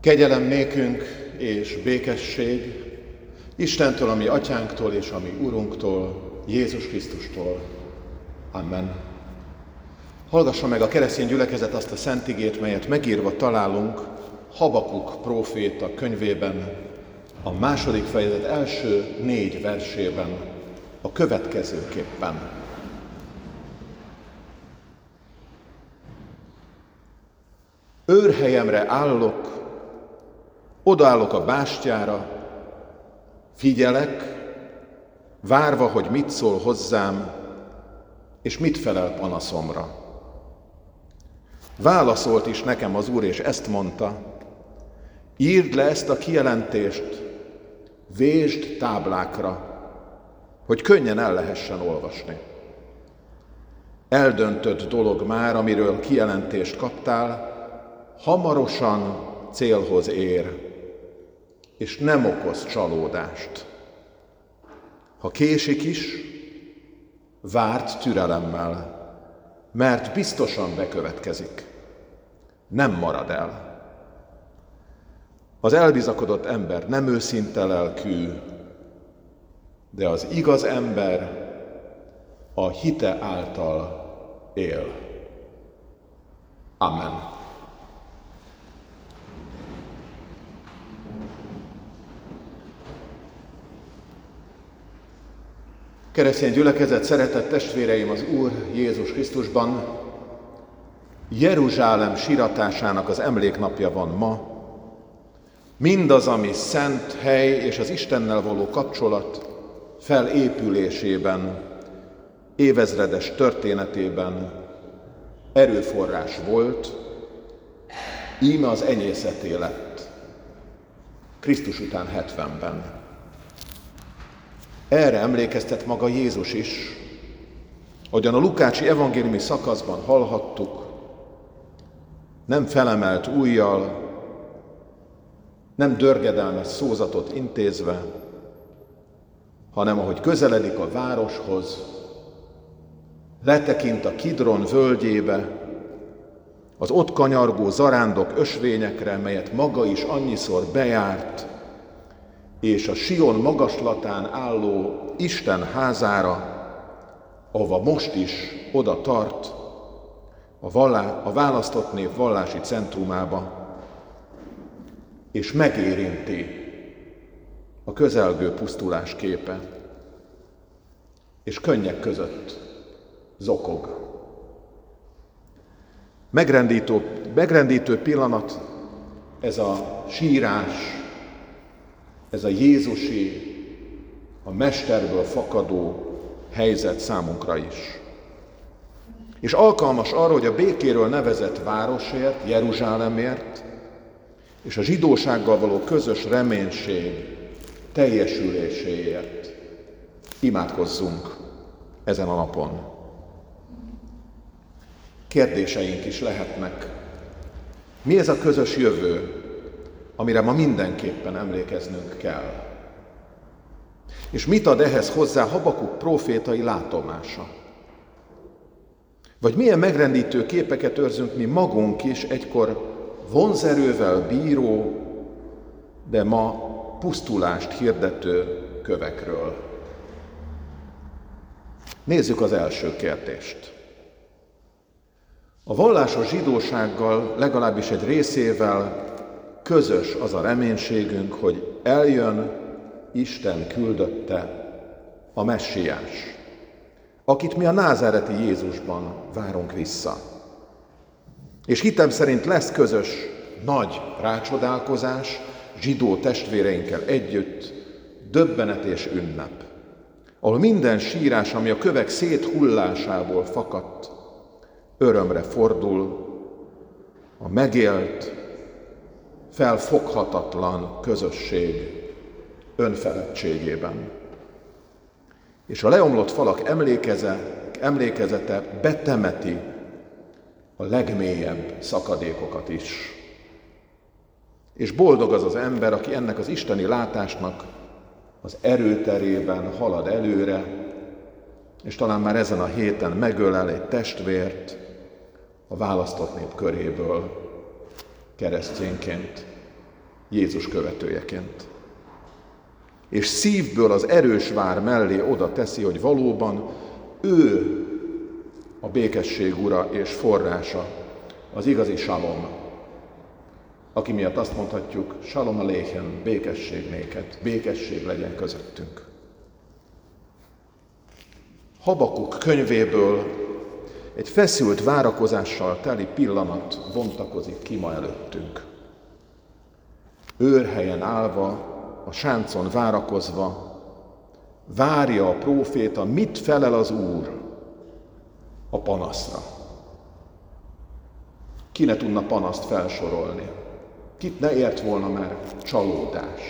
Kegyelem nékünk és békesség Istentől, ami atyánktól és ami Urunktól, Jézus Krisztustól. Amen. Hallgassa meg a keresztény gyülekezet azt a szentigét, melyet megírva találunk Habakuk próféta könyvében, a második fejezet első négy versében, a következőképpen. Őrhelyemre állok, odaállok a bástyára, figyelek, várva, hogy mit szól hozzám, és mit felel panaszomra. Válaszolt is nekem az Úr, és ezt mondta, írd le ezt a kijelentést, vésd táblákra, hogy könnyen el lehessen olvasni. Eldöntött dolog már, amiről kijelentést kaptál, hamarosan célhoz ér, és nem okoz csalódást. Ha késik is, várt türelemmel, mert biztosan bekövetkezik. Nem marad el. Az elbizakodott ember nem őszinte lelkű, de az igaz ember a hite által él. Amen. Keresztény gyülekezet, szeretett testvéreim az Úr Jézus Krisztusban, Jeruzsálem síratásának az emléknapja van ma. Mindaz, ami szent hely és az Istennel való kapcsolat felépülésében, évezredes történetében erőforrás volt, íme az enyészeté lett. Krisztus után 70-ben. Erre emlékeztet maga Jézus is, ahogyan a Lukácsi evangéliumi szakaszban hallhattuk, nem felemelt újjal, nem dörgedelmes szózatot intézve, hanem ahogy közeledik a városhoz, letekint a Kidron völgyébe, az ott kanyargó zarándok ösvényekre, melyet maga is annyiszor bejárt, és a Sion magaslatán álló Isten házára, ahova most is oda tart, a, vallá, a választott nép vallási centrumába, és megérinti a közelgő pusztulás képe, és könnyek között zokog. Megrendítő, megrendítő pillanat ez a sírás, ez a Jézusi, a Mesterből fakadó helyzet számunkra is. És alkalmas arra, hogy a békéről nevezett városért, Jeruzsálemért, és a zsidósággal való közös reménység teljesüléséért imádkozzunk ezen a napon. Kérdéseink is lehetnek. Mi ez a közös jövő, amire ma mindenképpen emlékeznünk kell. És mit ad ehhez hozzá Habakuk profétai látomása? Vagy milyen megrendítő képeket őrzünk mi magunk is egykor vonzerővel bíró, de ma pusztulást hirdető kövekről. Nézzük az első kérdést. A vallásos zsidósággal, legalábbis egy részével közös az a reménységünk, hogy eljön Isten küldötte a messiás, akit mi a názáreti Jézusban várunk vissza. És hitem szerint lesz közös nagy rácsodálkozás zsidó testvéreinkkel együtt, döbbenet és ünnep, ahol minden sírás, ami a kövek széthullásából fakadt, örömre fordul, a megélt, felfoghatatlan közösség önfeledtségében. És a leomlott falak emlékeze, emlékezete betemeti a legmélyebb szakadékokat is. És boldog az az ember, aki ennek az isteni látásnak az erőterében halad előre, és talán már ezen a héten megölel egy testvért a választott nép köréből keresztényként. Jézus követőjeként. És szívből az erős vár mellé oda teszi, hogy valóban ő a békesség ura és forrása, az igazi salom, aki miatt azt mondhatjuk, salom a léhen, békesség néked, békesség legyen közöttünk. Habakuk könyvéből egy feszült várakozással teli pillanat vontakozik ki ma előttünk. Őrhelyen állva, a sáncon várakozva, várja a próféta, mit felel az Úr a panaszra. Ki ne tudna panaszt felsorolni? Kit ne ért volna már csalódás?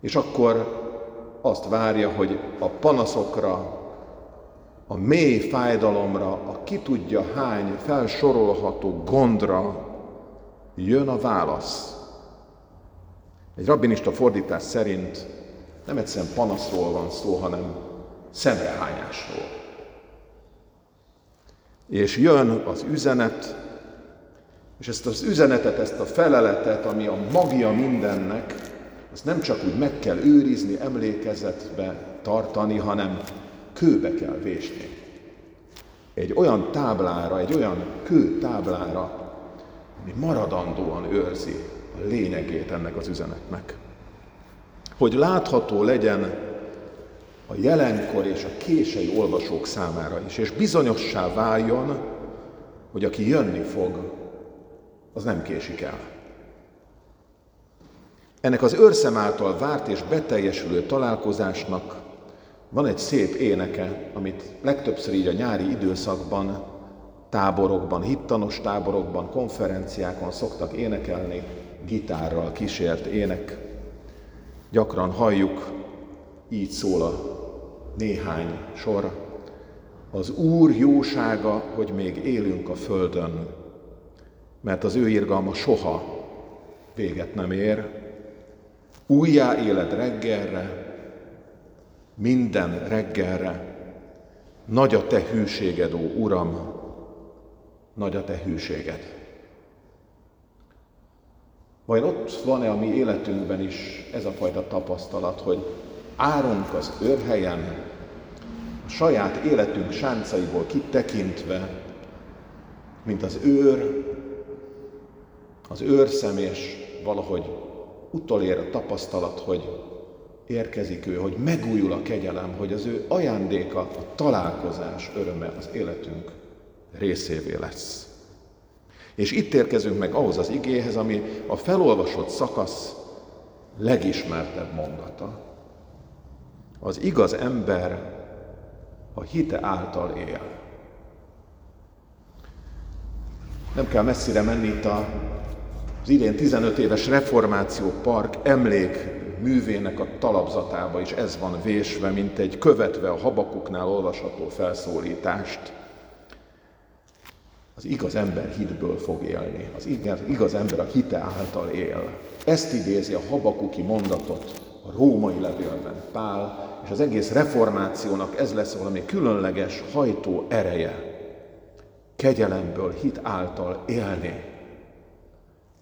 És akkor azt várja, hogy a panaszokra, a mély fájdalomra, a ki tudja hány felsorolható gondra jön a válasz. Egy rabbinista fordítás szerint nem egyszerűen panaszról van szó, hanem szemrehányásról. És jön az üzenet, és ezt az üzenetet, ezt a feleletet, ami a magja mindennek, ezt nem csak úgy meg kell őrizni, emlékezetbe tartani, hanem kőbe kell vésni. Egy olyan táblára, egy olyan kő táblára, ami maradandóan őrzi a lényegét ennek az üzenetnek. Hogy látható legyen a jelenkor és a kései olvasók számára is, és bizonyossá váljon, hogy aki jönni fog, az nem késik el. Ennek az őrszem által várt és beteljesülő találkozásnak van egy szép éneke, amit legtöbbször így a nyári időszakban, táborokban, hittanos táborokban, konferenciákon szoktak énekelni, gitárral kísért ének. Gyakran halljuk, így szól a néhány sor. Az Úr jósága, hogy még élünk a földön, mert az ő irgalma soha véget nem ér, újjá éled reggelre, minden reggelre. Nagy a te hűséged, ó Uram, nagy a te hűséged. Vajon ott van-e a mi életünkben is ez a fajta tapasztalat, hogy árunk az őrhelyen, a saját életünk sáncaiból kitekintve, mint az őr, az őrszem, és valahogy utolér a tapasztalat, hogy érkezik ő, hogy megújul a kegyelem, hogy az ő ajándéka, a találkozás öröme az életünk részévé lesz. És itt érkezünk meg ahhoz az igéhez, ami a felolvasott szakasz legismertebb mondata. Az igaz ember a hite által él. Nem kell messzire menni itt a az idén 15 éves Reformáció Park emlék művének a talapzatába is ez van vésve, mint egy követve a habakuknál olvasható felszólítást. Az igaz ember hitből fog élni, az igaz, ember a hite által él. Ezt idézi a habakuki mondatot a római levélben Pál, és az egész reformációnak ez lesz valami különleges hajtó ereje. Kegyelemből, hit által élni,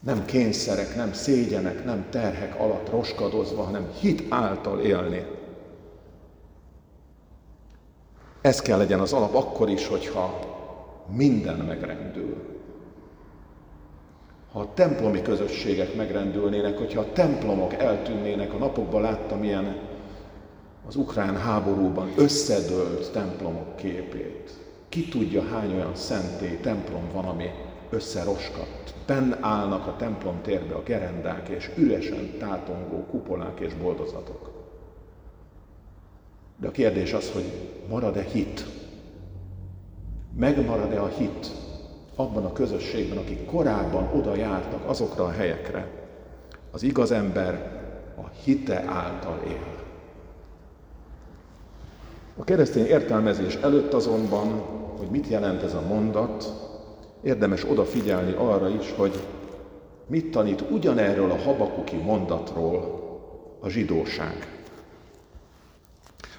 nem kényszerek, nem szégyenek, nem terhek alatt roskadozva, hanem hit által élni. Ez kell legyen az alap akkor is, hogyha minden megrendül. Ha a templomi közösségek megrendülnének, hogyha a templomok eltűnnének, a napokban láttam ilyen az ukrán háborúban összedőlt templomok képét. Ki tudja, hány olyan szentély templom van, ami összeroskadt. Ben állnak a templom térbe a gerendák és üresen tátongó kupolák és boldozatok. De a kérdés az, hogy marad-e hit? Megmarad-e a hit abban a közösségben, akik korábban oda jártak azokra a helyekre? Az igaz ember a hite által él. A keresztény értelmezés előtt azonban, hogy mit jelent ez a mondat, érdemes odafigyelni arra is, hogy mit tanít ugyanerről a habakuki mondatról a zsidóság.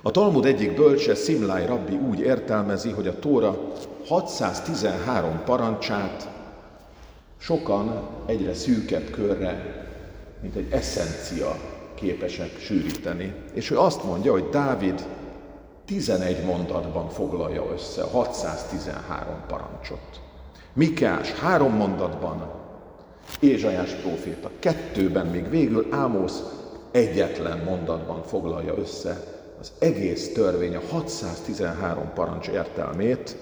A Talmud egyik bölcse, Szimláj rabbi úgy értelmezi, hogy a Tóra 613 parancsát sokan egyre szűkebb körre, mint egy eszencia képesek sűríteni. És ő azt mondja, hogy Dávid 11 mondatban foglalja össze a 613 parancsot. Mikás három mondatban, Ézsajás próféta kettőben, még végül Ámosz egyetlen mondatban foglalja össze az egész törvény, a 613 parancs értelmét,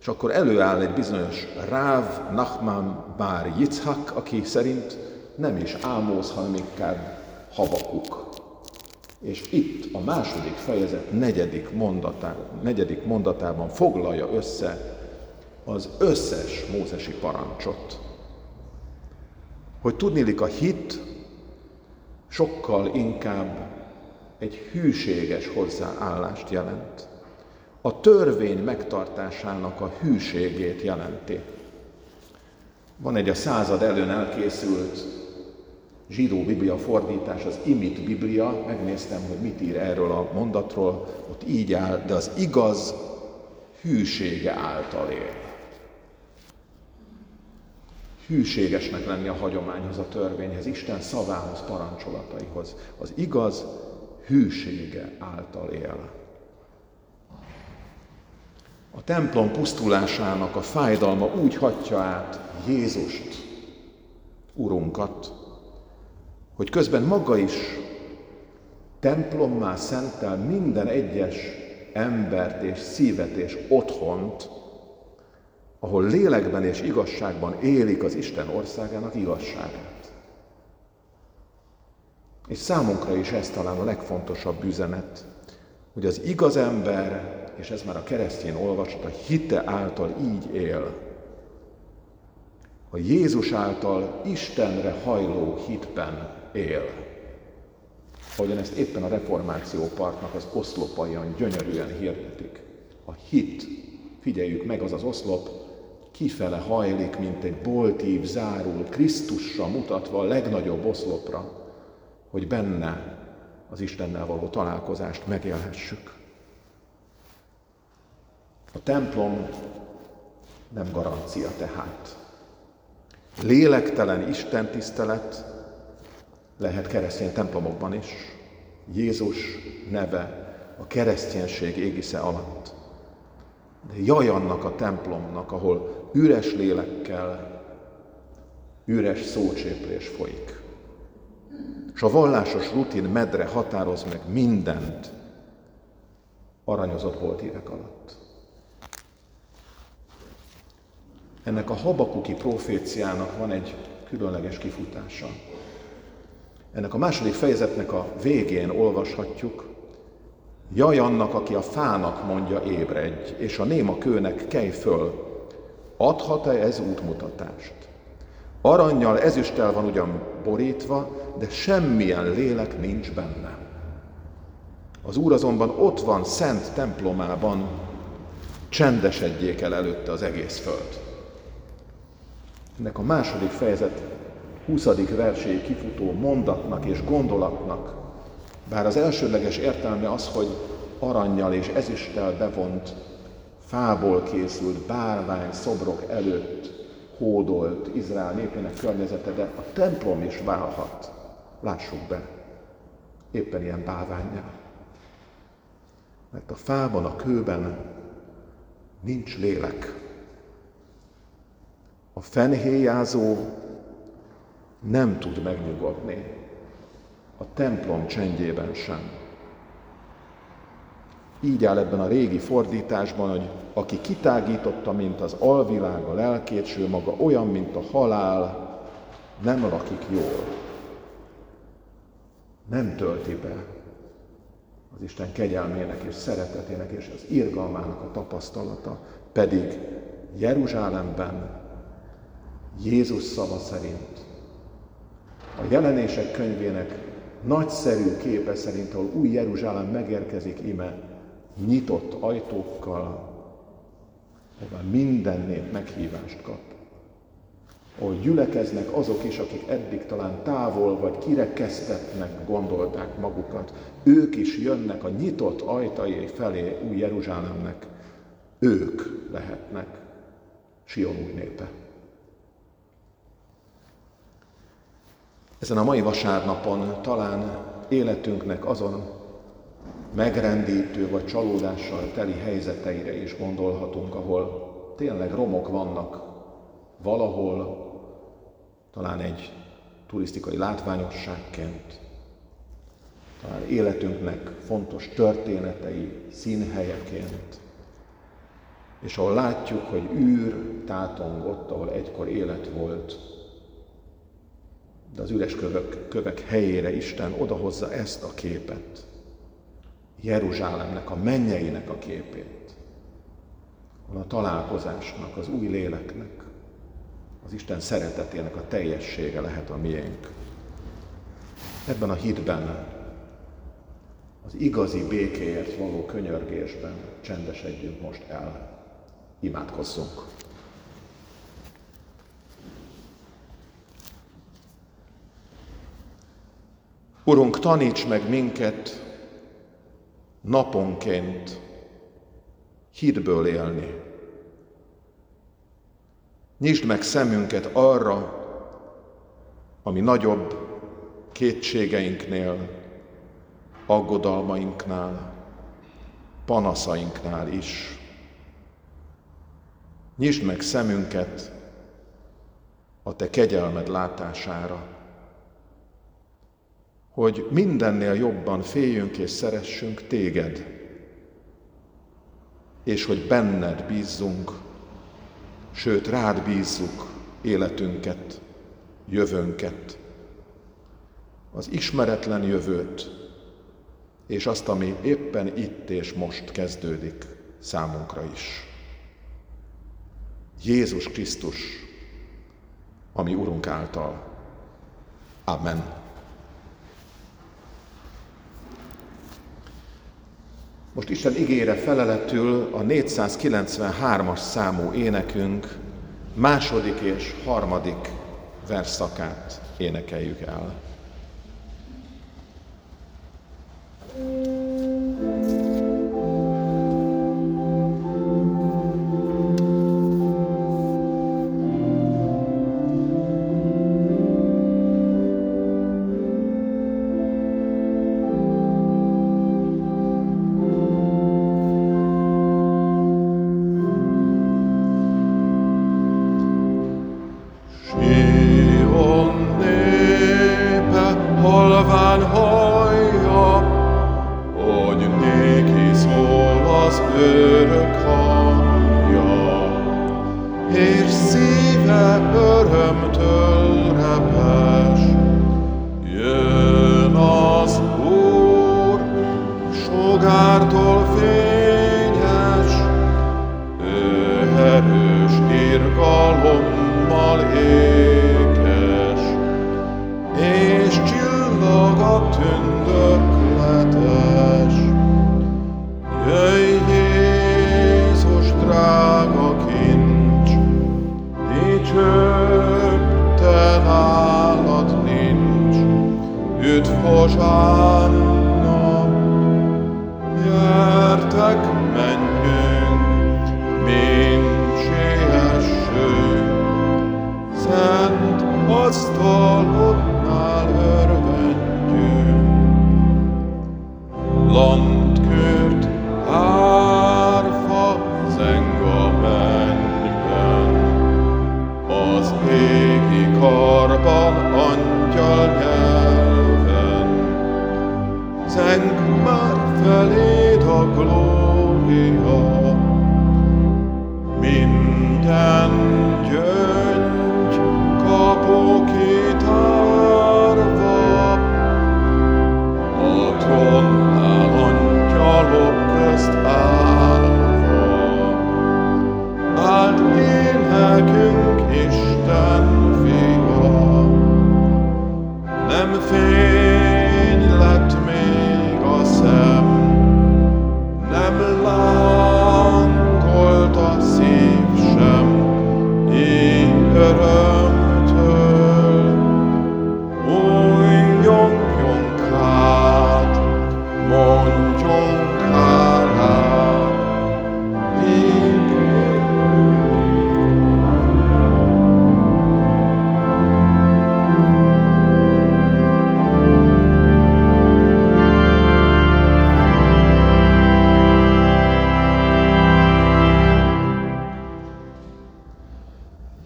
és akkor előáll egy bizonyos Ráv Nachman Bár Yitzhak, aki szerint nem is Ámosz, hanem inkább Habakuk. És itt a második fejezet negyedik, mondatá, negyedik mondatában foglalja össze az összes mózesi parancsot. Hogy tudnélik, a hit sokkal inkább egy hűséges hozzáállást jelent. A törvény megtartásának a hűségét jelenti. Van egy a század előn elkészült zsidó biblia fordítás, az Imit Biblia, megnéztem, hogy mit ír erről a mondatról, ott így áll, de az igaz hűsége által él. Hűségesnek lenni a hagyományhoz, a törvényhez, Isten szavához, parancsolataihoz. Az igaz hűsége által él. A templom pusztulásának a fájdalma úgy hatja át Jézust, Urunkat, hogy közben maga is templommá szentel minden egyes embert és szívet és otthont, ahol lélekben és igazságban élik az Isten országának igazságát. És számunkra is ez talán a legfontosabb üzenet, hogy az igaz ember, és ez már a keresztény olvasat, a hite által így él, a Jézus által Istenre hajló hitben él. Ahogyan ezt éppen a reformáció partnak az oszlopaian gyönyörűen hirdetik. A hit, figyeljük meg, az az oszlop kifele hajlik, mint egy boltív zárul, Krisztusra mutatva a legnagyobb oszlopra, hogy benne az Istennel való találkozást megélhessük. A templom nem garancia tehát. Lélektelen Isten tisztelet lehet keresztény templomokban is. Jézus neve a kereszténység égisze alatt. De jaj annak a templomnak, ahol üres lélekkel, üres szócséplés folyik. És a vallásos rutin medre határoz meg mindent aranyozott volt évek alatt. Ennek a habakuki proféciának van egy különleges kifutása. Ennek a második fejezetnek a végén olvashatjuk, Jaj annak, aki a fának mondja ébredj, és a néma kőnek kelj föl, adhat-e ez útmutatást? Aranyjal, ezüsttel van ugyan borítva, de semmilyen lélek nincs benne. Az Úr azonban ott van szent templomában, csendesedjék el előtte az egész föld. Ennek a második fejezet 20. verséig kifutó mondatnak és gondolatnak, bár az elsődleges értelme az, hogy aranyjal és ezüsttel bevont, fából készült bárvány szobrok előtt hódolt Izrael népének környezete, de a templom is válhat. Lássuk be, éppen ilyen bálványjal. Mert a fában, a kőben nincs lélek. A fenhéjázó nem tud megnyugodni, a templom csendjében sem. Így áll ebben a régi fordításban, hogy aki kitágította, mint az alvilág a lelkét, ő maga olyan, mint a halál, nem lakik jól. Nem tölti be az Isten kegyelmének és szeretetének és az irgalmának a tapasztalata, pedig Jeruzsálemben Jézus szava szerint a jelenések könyvének nagyszerű képe szerint, ahol új Jeruzsálem megérkezik ime, nyitott ajtókkal, ahol minden nép meghívást kap. Ahol gyülekeznek azok is, akik eddig talán távol vagy kirekesztetnek gondolták magukat. Ők is jönnek a nyitott ajtai felé új Jeruzsálemnek. Ők lehetnek Sion új népe. Ezen a mai vasárnapon talán életünknek azon megrendítő vagy csalódással teli helyzeteire is gondolhatunk, ahol tényleg romok vannak valahol, talán egy turisztikai látványosságként, talán életünknek fontos történetei, színhelyeként, és ahol látjuk, hogy űr tátong ott, ahol egykor élet volt, de az üres kövek, kövek helyére Isten odahozza ezt a képet, Jeruzsálemnek, a mennyeinek a képét, a találkozásnak, az új léleknek, az Isten szeretetének a teljessége lehet a miénk. Ebben a hitben, az igazi békéért való könyörgésben csendesedjünk most el. Imádkozzunk! Urunk, taníts meg minket naponként hitből élni. Nyisd meg szemünket arra, ami nagyobb kétségeinknél, aggodalmainknál, panaszainknál is. Nyisd meg szemünket a Te kegyelmed látására, hogy mindennél jobban féljünk és szeressünk Téged, és hogy benned bízzunk, sőt rád bízzuk életünket, jövőnket, az ismeretlen jövőt, és azt, ami éppen itt és most kezdődik számunkra is. Jézus Krisztus, ami Urunk által. Amen. Most Isten igére feleletül a 493-as számú énekünk második és harmadik verszakát énekeljük el. Fény lett még a szem, nem lát.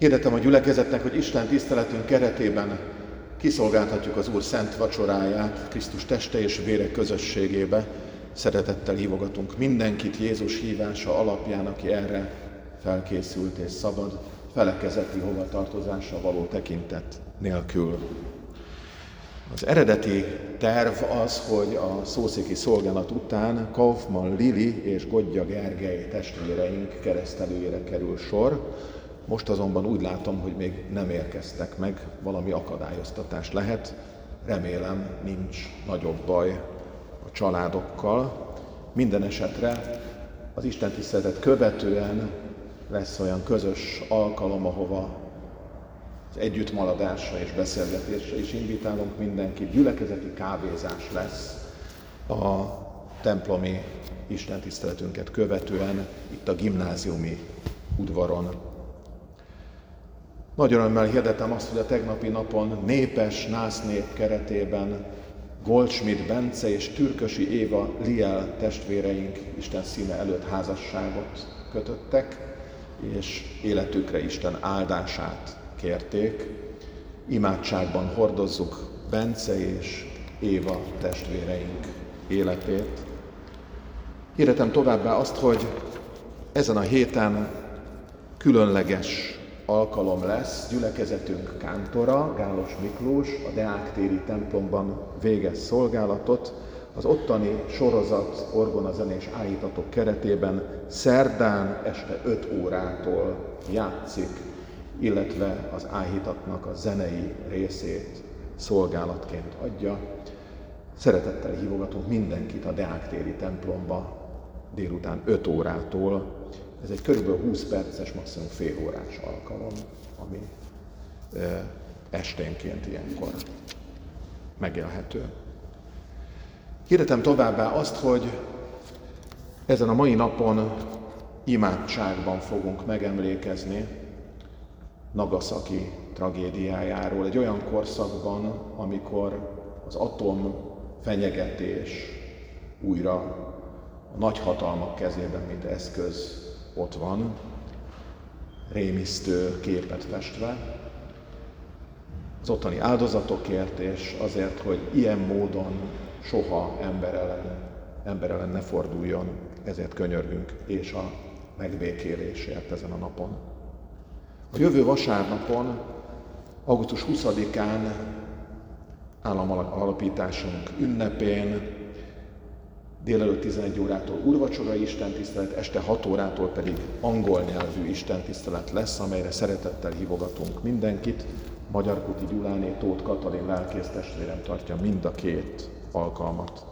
Hirdetem a gyülekezetnek, hogy Isten tiszteletünk keretében kiszolgáltatjuk az Úr szent vacsoráját Krisztus teste és vére közösségébe. Szeretettel hívogatunk mindenkit Jézus hívása alapján, aki erre felkészült és szabad, felekezeti hovatartozása való tekintet nélkül. Az eredeti terv az, hogy a szószéki szolgálat után Kaufmann Lili és Godja Gergely testvéreink keresztelőjére kerül sor. Most azonban úgy látom, hogy még nem érkeztek meg, valami akadályoztatás lehet. Remélem nincs nagyobb baj a családokkal. Minden esetre az Isten tiszteletet követően lesz olyan közös alkalom, ahova az együttmaradásra és beszélgetésre is invitálunk mindenkit. Gyülekezeti kávézás lesz a templomi istentiszteletünket követően itt a gimnáziumi udvaron. Nagy örömmel hirdetem azt, hogy a tegnapi napon népes násznép keretében Goldschmidt Bence és Türkösi Éva Liel testvéreink Isten színe előtt házasságot kötöttek, és életükre Isten áldását kérték. Imádságban hordozzuk Bence és Éva testvéreink életét. Hirdetem továbbá azt, hogy ezen a héten különleges alkalom lesz, gyülekezetünk kántora, Gálos Miklós, a Deáktéri templomban végez szolgálatot, az ottani sorozat orgonazenés áhítatok keretében szerdán este 5 órától játszik illetve az áhítatnak a zenei részét szolgálatként adja. Szeretettel hívogatunk mindenkit a Deák téri templomba délután 5 órától. Ez egy körülbelül 20 perces, maximum fél órás alkalom, ami esténként ilyenkor megélhető. Hirdetem továbbá azt, hogy ezen a mai napon imádságban fogunk megemlékezni Nagasaki tragédiájáról, egy olyan korszakban, amikor az atom fenyegetés újra a nagyhatalmak kezében, mint eszköz ott van, rémisztő képet festve, az ottani áldozatokért, és azért, hogy ilyen módon soha ember ellen, ember ellen ne forduljon, ezért könyörgünk, és a megbékélésért ezen a napon. A jövő vasárnapon, augusztus 20-án államalapításunk ünnepén délelőtt 11 órától úrvacsora istentisztelet, este 6 órától pedig angol nyelvű istentisztelet lesz, amelyre szeretettel hívogatunk mindenkit. Magyar Kuti Gyuláné, Tóth Katalin lelkész testvérem tartja mind a két alkalmat.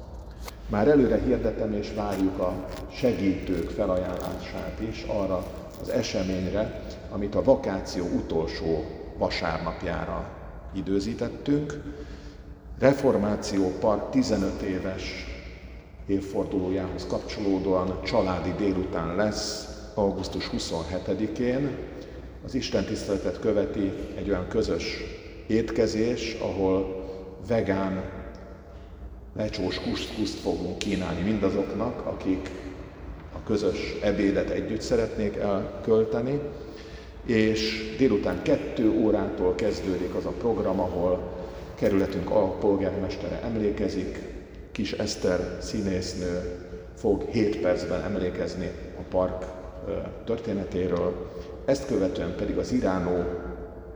Már előre hirdetem és várjuk a segítők felajánlását is arra az eseményre, amit a vakáció utolsó vasárnapjára időzítettünk. Reformáció Park 15 éves évfordulójához kapcsolódóan családi délután lesz augusztus 27-én. Az Isten tiszteletet követi egy olyan közös étkezés, ahol vegán lecsós kuszkuszt fogunk kínálni mindazoknak, akik a közös ebédet együtt szeretnék elkölteni, és délután kettő órától kezdődik az a program, ahol kerületünk alpolgármestere emlékezik, Kis Eszter színésznő fog 7 percben emlékezni a park történetéről, ezt követően pedig az Iránó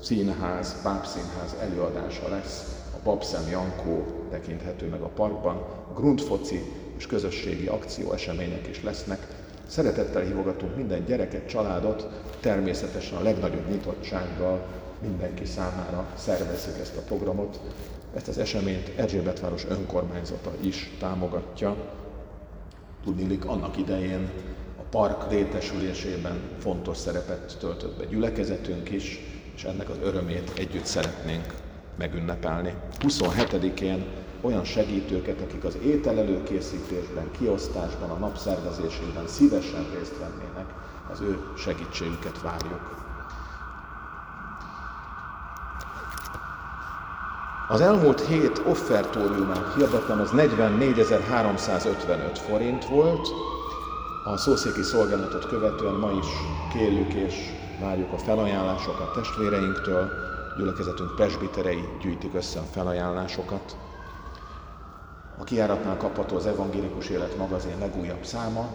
Színház, Pápszínház előadása lesz, a Babszem Jankó tekinthető meg a parkban, grundfoci és közösségi akció események is lesznek, Szeretettel hívogatunk minden gyereket, családot, természetesen a legnagyobb nyitottsággal mindenki számára szervezzük ezt a programot. Ezt az eseményt Erzsébetváros önkormányzata is támogatja. Tudnilik annak idején a park létesülésében fontos szerepet töltött be gyülekezetünk is, és ennek az örömét együtt szeretnénk megünnepelni. 27-én olyan segítőket, akik az étel előkészítésben, kiosztásban, a napszervezésében szívesen részt vennének, az ő segítségüket várjuk. Az elmúlt hét offertóriumát hirdetem, az 44.355 forint volt. A szószéki szolgálatot követően ma is kérjük és várjuk a felajánlásokat testvéreinktől, gyülekezetünk presbiterei gyűjtik össze a felajánlásokat. A kiáratnál kapható az Evangélikus Élet magazin legújabb száma,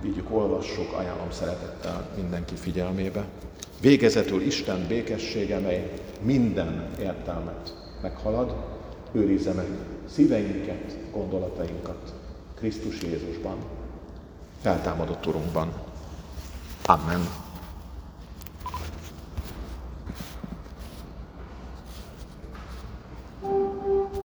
vigyük, olvassuk, ajánlom szeretettel mindenki figyelmébe. Végezetül Isten békessége, mely minden értelmet meghalad, őrizze meg szíveinket, gondolatainkat Krisztus Jézusban, feltámadott Urunkban. Amen.